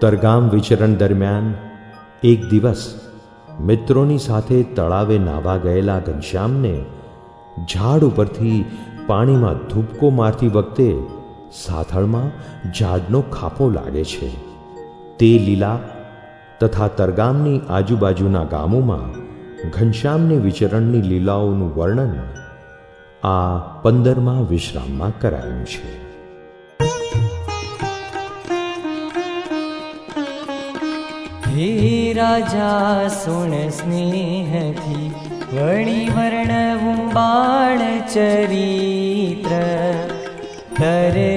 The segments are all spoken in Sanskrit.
તરગામ વિચરણ દરમિયાન એક દિવસ મિત્રોની સાથે તળાવે નાવા ગયેલા ઘનશ્યામને ઝાડ ઉપરથી પાણીમાં ધૂપકો મારતી વખતે સાથળમાં ઝાડનો ખાપો લાગે છે. તે લીલા તથા તરગામની આજુબાજુના ગામોમાં ઘનશ્યામની વિચરણની લીલાઓનું વર્ણન આ પંદરમા વિશ્રામમાં કરાયું છે. राजा सुण स्नेह सुन स्नेही वणिवर्णम्बाळ चरित्र।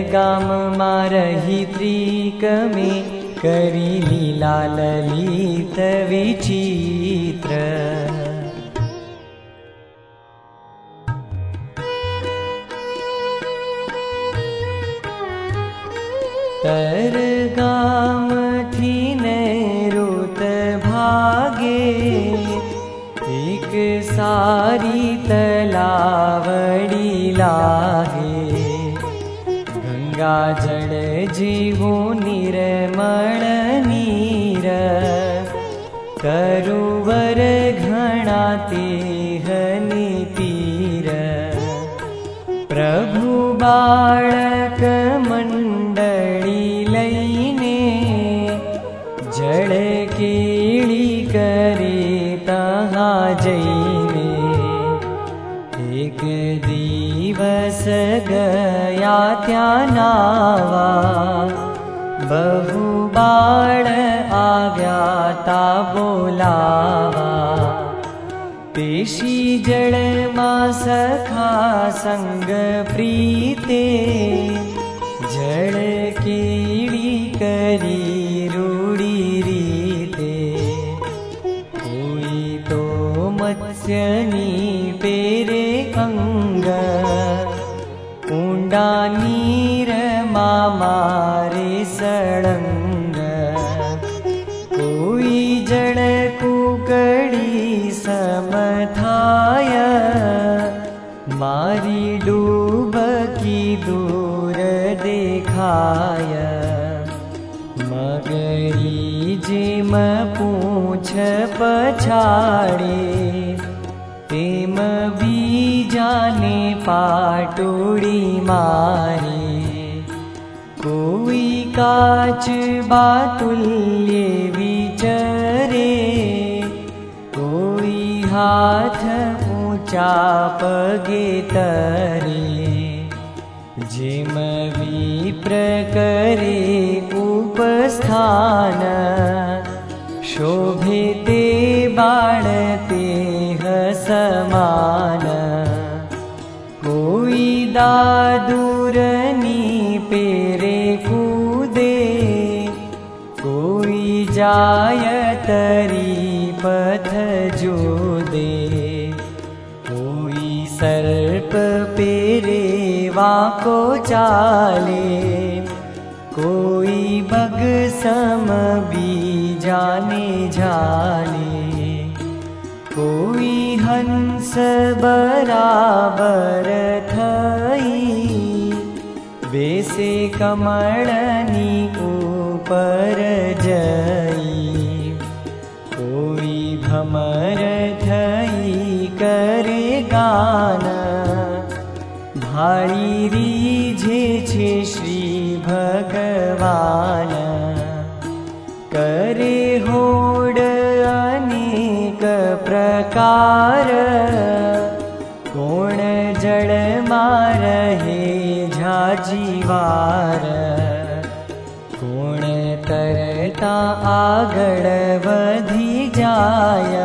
काम मारहित्री कमे की लिलालित विचत्र। सारी तलावड़ी लागे गंगा जल जीवो निर्मल नीर। करुवर घणाते हनि तीर प्रभु बाळक मंडळी लईने जळ केळी करे तहा जईने गया त्या नावा बहु बाळ आव्या ता बोलावा। पेशी जळमा सखा संग प्रीते। जळ केळी करी रूढी रीते। कोई तो मत्स्यनी कोई जड़ कुकड़ी समथाय। मारी डूब दूर देखाय। मगरी जिम पूछ पछाड़े। तेम बीजाने पाटोड़ी मारे कोई काच बातुल्य विचरे कोई हाथ ऊंचा पगे तरे। जिम विप्र करे उपस्थान शोभे ते बाळते समान कोई दादूरनी पेरे कूदे कोई जाय तरी पथ जो दे कोई सर्प पेरे वाको चाले कोई बग सम बीजाने झाले। कोई हंस बराबर थई बेसे कमळनी ऊपर जई। कोई भमर थई करे गान। भारी रीझे छे श्री भगवान। करे होड अनेक प्रकार। कोण जड़ मारहे जीवर। कोण तरता आगणीजाय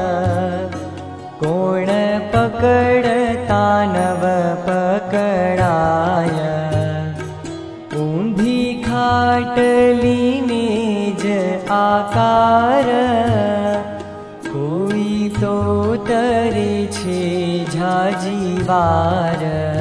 कोण पकडता नव पकराय कुम्भिटलि मे जकारे झा जीवार।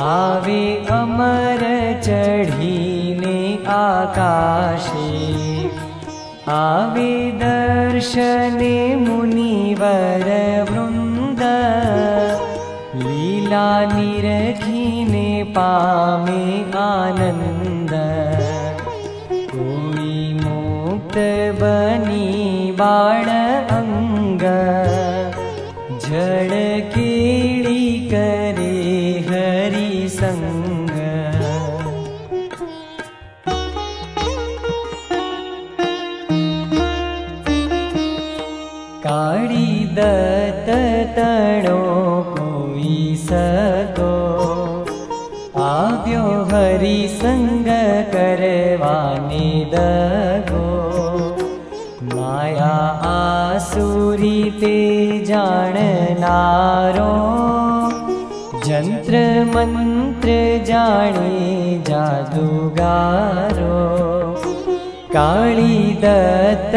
आवे अमर चढ़ीने आकाशे। आवे दर्शने मुनिवर वृन्द। लीला निरखीने पामे आनन्द। बनी बाण अङ्ग जड़ गो हरिसङ्गी दगो। माया आसुरिणरो ज मन्त्र जाणि जादुगारो। काळी दत्तवावि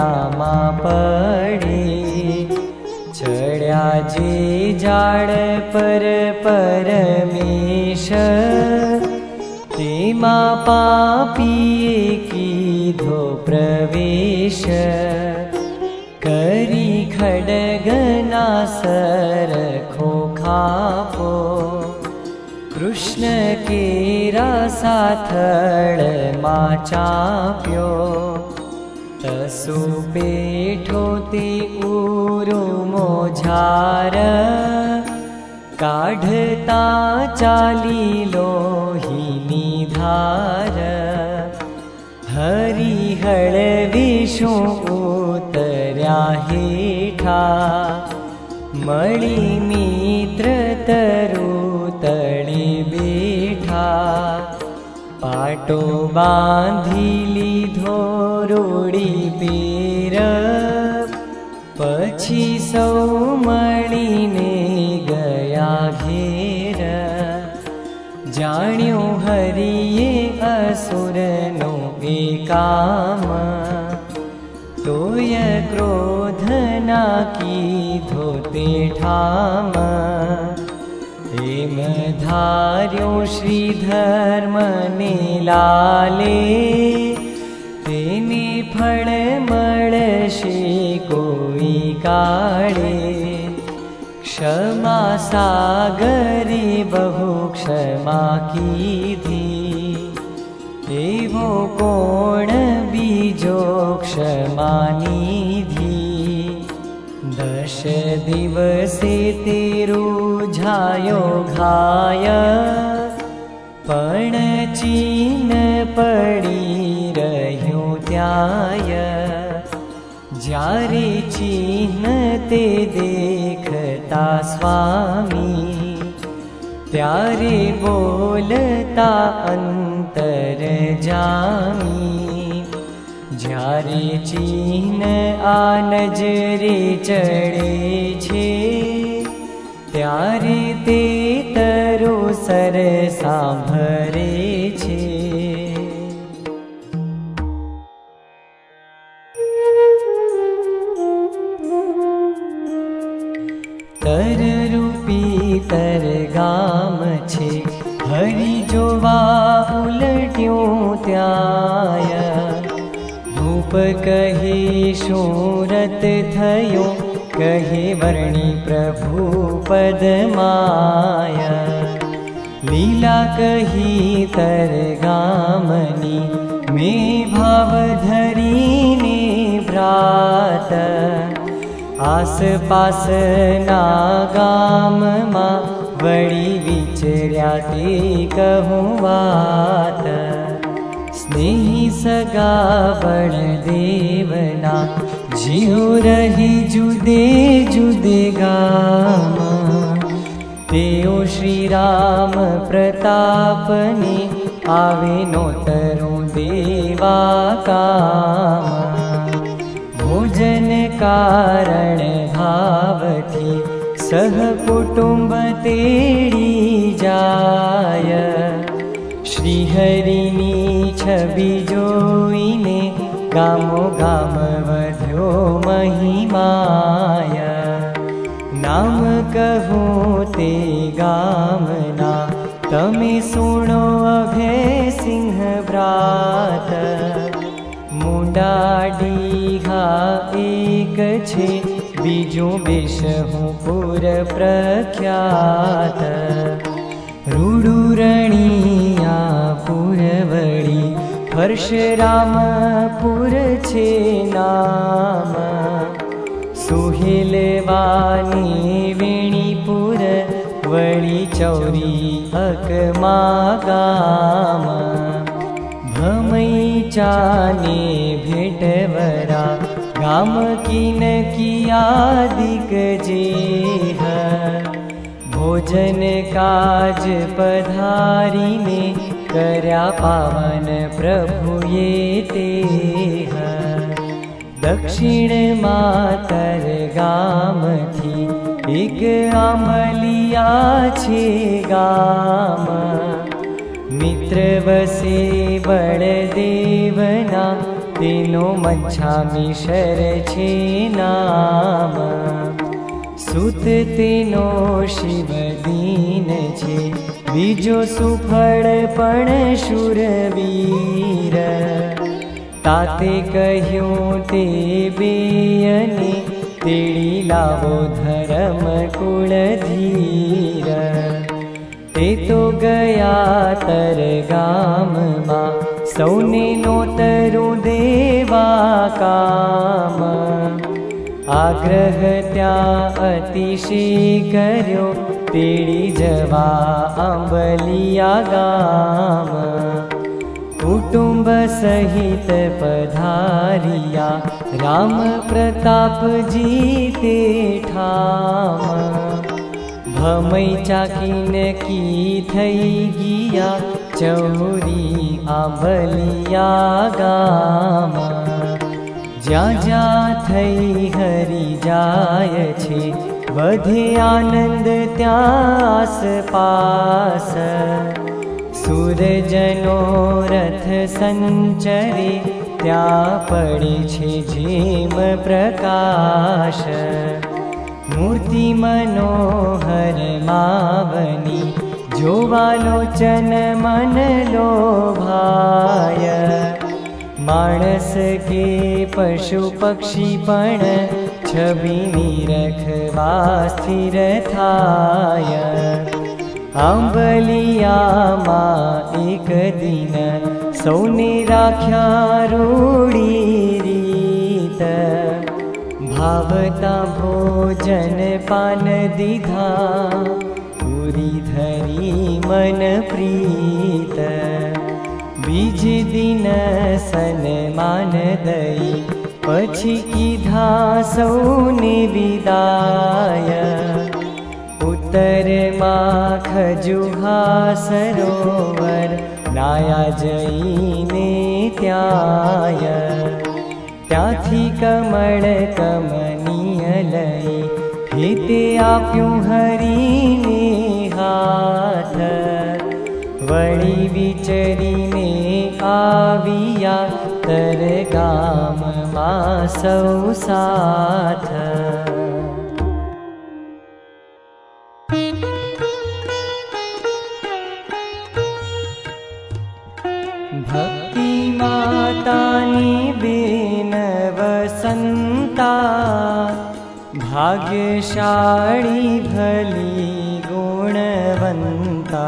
ઊંડામાં પડે ચડ્યા જે ઝાડ પર પરમેશ તેમાં પાપીએ કીધો પ્રવેશ કરી ખડગના સરખો ખાપો કૃષ્ણ કેરા સાથળમાં ચાપ્યો सु पेठो ते पूरो काढता चालि लोहि धार। हरिहलविषो तर्या हेठा मि मित्र तरु तरेठा પાટો બાંધી લીધો રોડી પેર પછી સૌ મળીને ગયા ઘેર જાણ્યું હરિએ અસુરનો એ કામ તોય ક્રોધ ના કીધો धारो श्री धर्मनि लाले क्षमा सागरी बहु क्षमा कीधी एवो कोण बीजो क्षमानिधि दश दिवसे तिरुझायो ते रुयो पडी रह्यो त्याय। जारे चीन ते देखता स्वामी। त्यारे बोलता अन्तरजामि ज चिह्न आ नजरे चडे चे ते तरो सर साभरे। रूप कहे शूरत थयो कहे वर्णी प्रभु पद माया। लीला कही तर गमनि मे भावधरि भ्रात। आस पा बि विचर्याह स्नेही सगा बण देवना जियो रही जुदे जुदे गाम। तेओ श्री राम प्रतापने आवे नोतरो देवा काम। भोजन कारण भावथी सह कुटुंब तेड़ी जाय श्रीहरिनी छवि जोईने गामो गाम वध्यो महिमाय। नाम कहूँ ते गामना तमे सुनो अभे सिंह व्रात मुंडाडी घा एक छे बीजो बेशहु पुर प्रख्यात। रूडुरणिया पुरवड़ी परशुरामपुर छे नाम। सुहिलवानी वेणीपुर वळी चौरी अकमा गाम भमई चाने भेटवरा गाम किन किया दिक जेह। भोजन काज पधारीने कर्या पावन प्रभुये ते दक्षिण मातर गामि एक आम्लिया गा मित्रवसे वरदेवना तेनो नाम। सुत तेनो शिवदिन छे ी सुफल सुरवीर ता के तेळी लावो धर्मीर गया तर गा मा सौने नो तरु देवा काम आग्रह त्यातिश म्बलिया गाम। कुटुम्ब सहित पधारिया राम प्रताप जीते ठाम। भमै चाकिन की थई गिया चौरी आम्बलिया गाम। ज्या ज्या जा हरि ्यास पूर जनो रथ संचरि त्या पडि छे झीम प्रकाश। मूर्ति मनोहर मावनी मानिवालो चन मन लो भाय માણસ કે પશુ પક્ષી પણ છબીની રખવા સ્થિર થાય આંબલિયામાં એક દિન સૌને રાખ્યા રૂડી રીત ભાવતા ભોજન પાન દીધા પૂરી ધરી મન પ્રીત ीज दिनसन् मान दयि पशी कीधा उत्तर माजुहा सरोवर नाया जै न त्याय त्या कमनि लय गीते हरिण परि विचरिे पिया तर् काम सौ साथ। भक्ति मातानि भेमवसन्ता भाग्यशाी भलि गुणवन्ता।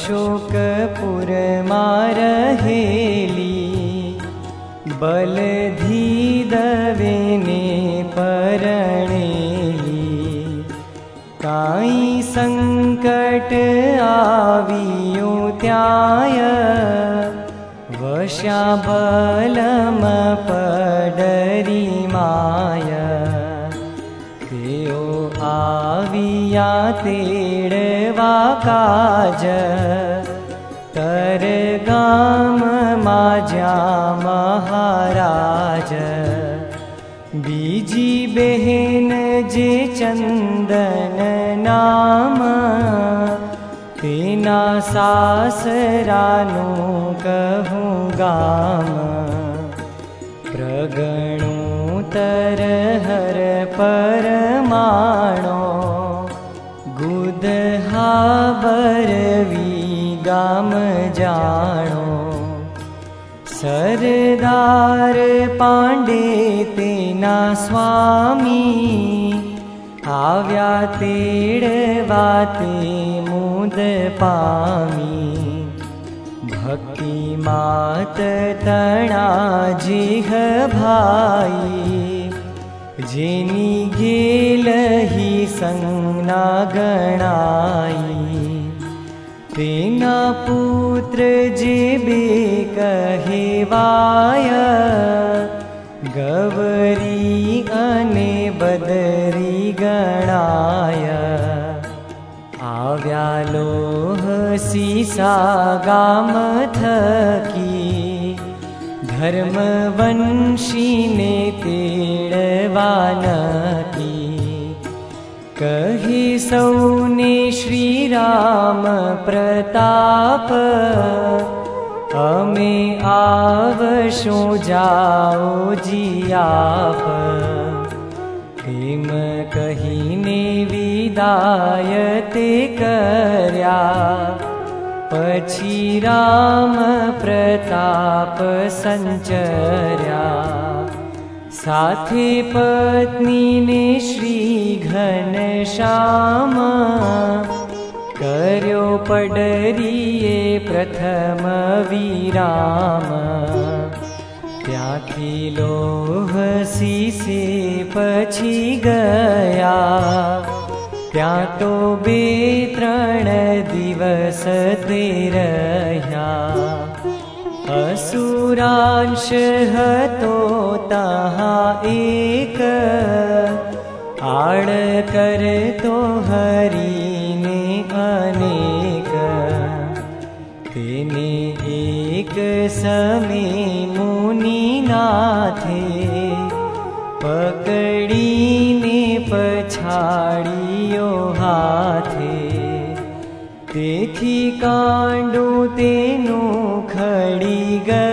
शोकपुर मारी बलधि दवि परणे का संकट आवयो वशा बलम पडरीमाय देव आव्या तेड़वा काज तर गाम माजा महाराज। बीजी बहन जे नाम तेना सासरानु कहूँ गाम। प्रगणु तर हर परमाणो नाम जाणो सरदार पाण्डे तेना स्वामी आव्यातीडवाते मुद पामी। भक्ति मात तणा जिह भा जिनी गेलहि संना गणायि ना पुत्र जिबे कहेवाय गी गने बदरी गणाया। आगा लो हसि सा गाम थकी धर्म वन्शीने कहि सौने श्रीराम प्रताप अमे आवशो जाओ जियाप। किं कहिने विदायते कर्या पशी राम प्रताप सञ्चर्या। सा पत्नी ने श्री શ્રી ઘનશ્યામ કર્યો પડરીએ પ્રથમ વિરામ ત્યાંથી લોહ સીસે પછી ગયા ત્યાં તો બે ત્રણ દિવસ તે રહ્યા असुरांश हतो तहा एक आड़ कर तो हरि ने अनेक। आडर हरिण तेन सनेुनी ना पकडि ने पछाडियो काण्डो खड़ी ग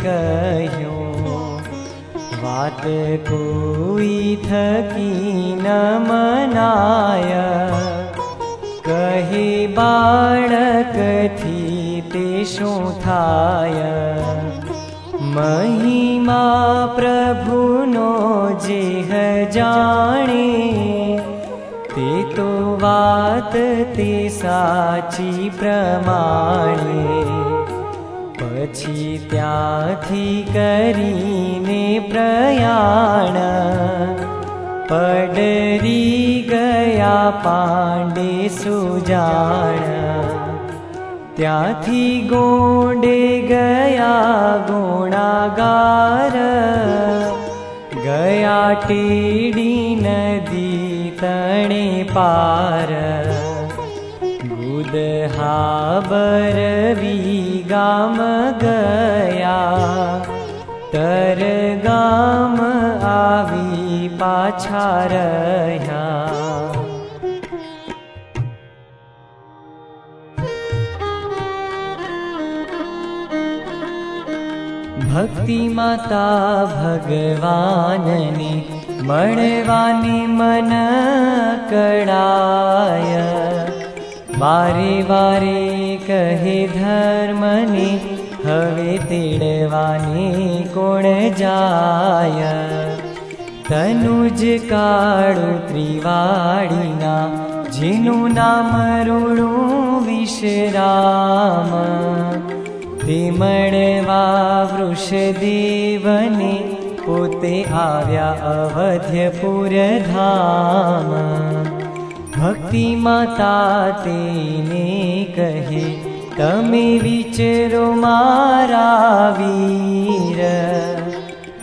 कयो बात मनाय। कहे कह थी थि तेषोय महीमा प्रभु नो जेह जाणे ते तो वात ते साची प्रमाणे। પછી ત્યાંથી કરીને પ્રયાણ પડરી ગયા પાંડે સુજાણ ત્યાંથી ગોંડે ગયા ગુણાગાર ગયા ટેડી નદી તણે પાર बरवि गाम गया। तर गाम आवी पाछा रह्या। भक्ति माता भगवान् मणवानी मन क वारिवारि कहे धर्मनि हवे तीवानि कोण जाय? तनुज काळु त्रिवाणिना जिनु नाम रुणु विशराम त्रिमणवा वृषदेवनि पो आवध्यपुर ध भक्ति माता तेने कहे तमे विचरो मारा वीर।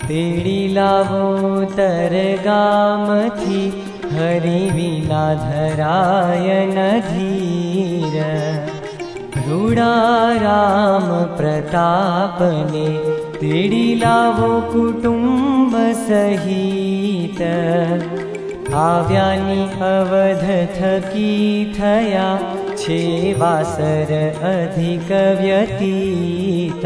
तेड़ी लावो तरगामथी हरि विना धराय नधीर रूडा राम प्रतापने तेड़ी लावो कुटुम्ब सहित आव्यानि अवध थकी थया छे वासर अधिक व्यतीत।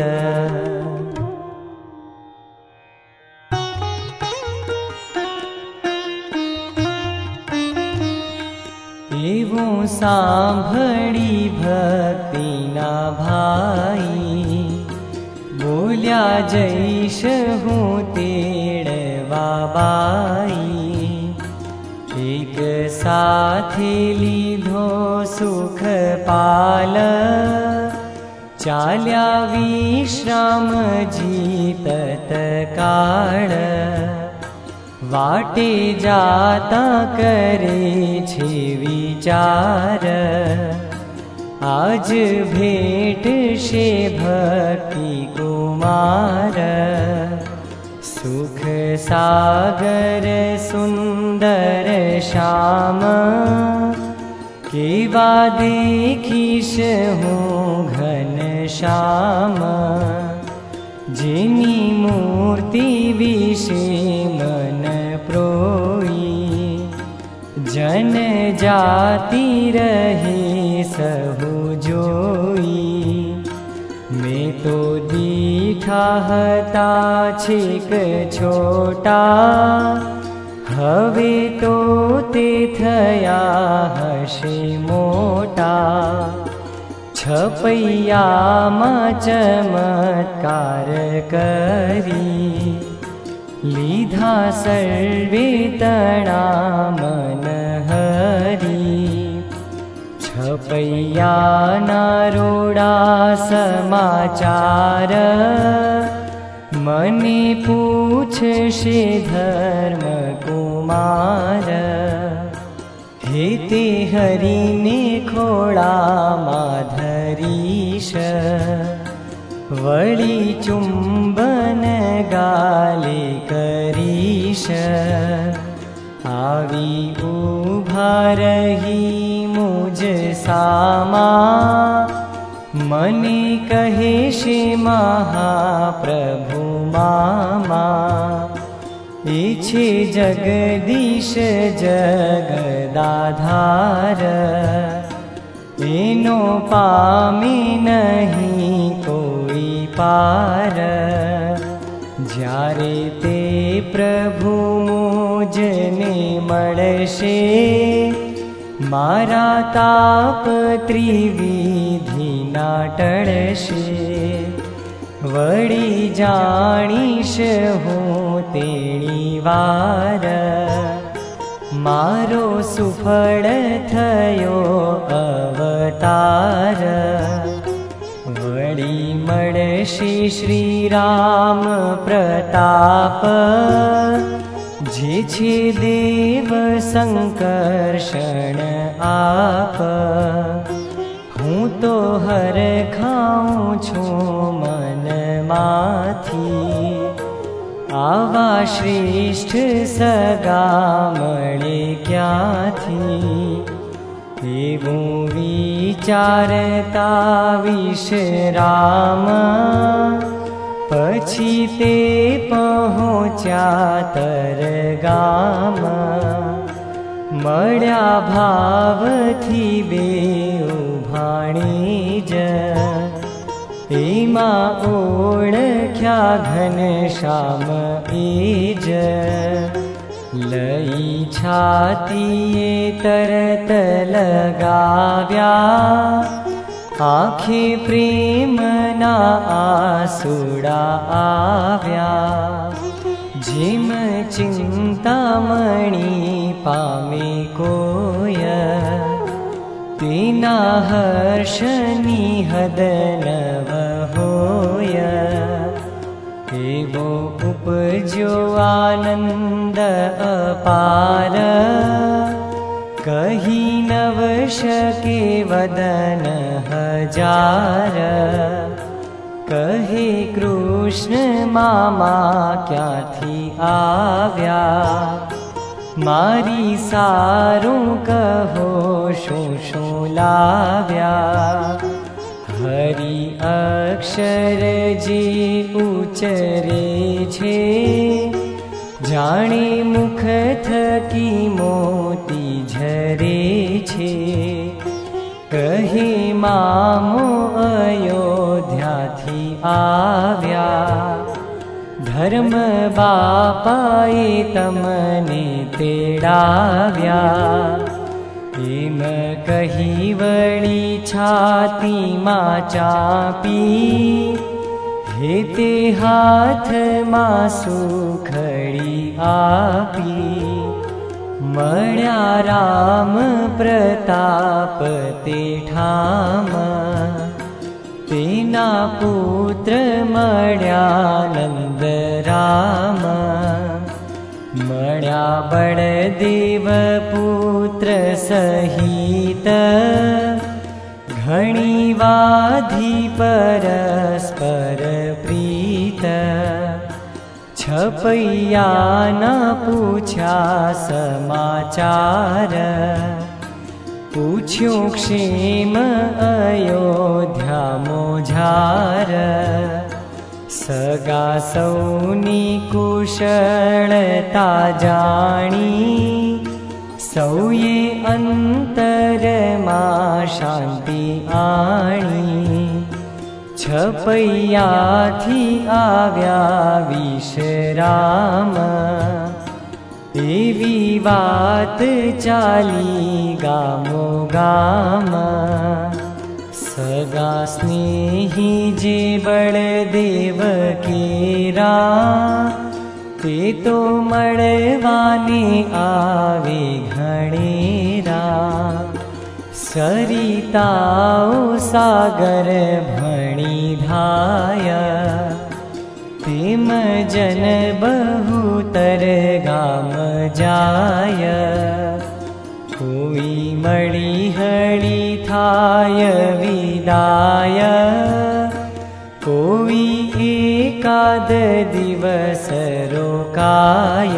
साम्भि भक्तिना भाई बोल्या जैश हूँ तेड़वा बाई। एक साथी लीधो सुख पाल चाल्या विश्राम जीतत काळ। वाटे जाता करे छे विचार। आज भेट शे भक्ति कुमार सागर सुन्दर श्याम। केवा देखीश हूँ घन श्याम। जिनी मूर्ति विषे मन जन जाति रहे सहु जोई। मैं तो दीठा हता छिक छोटा। हवे तो ते थया हसे मोटा। छपैया चमत्कार करी। लीधा सर्वे तणा मन हरी छपैया नारोडा समाचार। मने पूछे धर्म कुमार हेते हरिने खोडा माधरीश। वळि चुम्बन गाले करीश। आवी उभारही मुज सामा। मने कहे शे महाप्रभु मामा। इच्छे जगदीश जगदाधार। एनो पामी नहीं पार। जारे ते प्रभु मुजने मळशे मारा ताप त्रिविधि नाटळशे वडी जाणीश हूँ तेणी वार। मारो सुफळ थयो अवतार। श्री श्रीराम प्रताप देव संकर्षण आप। हूँ तो हर खाऊं छो मन माथी। आवा श्रेष्ठ सगा मणे क्या विचारता विश्राम पछी ते पहुँचा तरगाम मड्या भाव थी बे उभाणी ज एमा ओळख्या घनश्याम एज लई छातीये तरत लगाव्या आखे प्रेम ना आसुडा आव्या। जिम चिंतामणी पामे कोय। तेना हर्षनी हदनव होय एवो उपजो आनन्द अपार कही नव शके वदन हजार। कहे कृष्ण मामा क्याथी आव्या? मारी सारू कहो शो शो लाव्या। हरि अक्षर जी उचरे छे। जाने मुख थकी मोती कहे आव्या। धर्म बापाए तमने तेड़ाव्या। एम कही वड़ी छाती मा चापी हेते हाथ मा सुखड़ी आपी मण्या राम प्रताप ते ठाम तेना पुत्र मण्या नन्द राम। मण्या बडदेव पुत्र सहित। घणी वाधी परस्पर छपैया न पूछा समाचार। पूछ्यो क्षेम अयोध्या मोझार। सगा सौनी कुशलता जाणी सौये अंतर मा शांति आणी विश्राम। एवी वात चाली गामो गाम। सगा स्नेही जे बळदेव केरा ते तो मळवाने आवे घणेरा सरिताओ सागर भणी धाय तेम जन बहुतर हणि थाय विदाय। कोई एकाद दिवस रोकाय।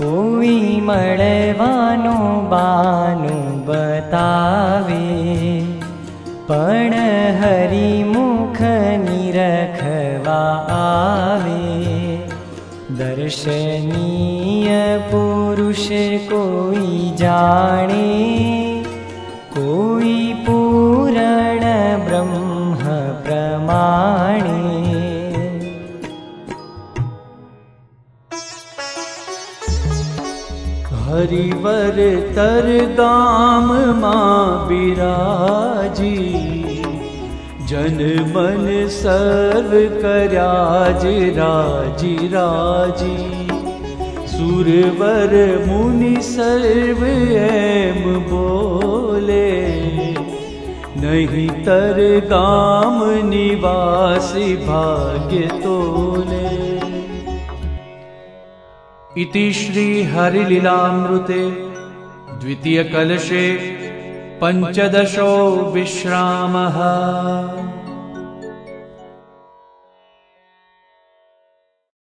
कोई मळवानो बानु बतावे हरिमुख निरखवा आवे। दर्शनीय पुरुष कोई जाने कोई पूरण ब्रह्म प्रमाणे। हरिवर तर गाम मा बिराजी जन मन सर्व कराज राजी राजी। सुरवर मुनि सर्व एम बोले। नहीं तर गाम निवासी भाग्य तोले। इति श्रीहरिलीलामृते द्वितीयकलशे पञ्चदशो विश्रामः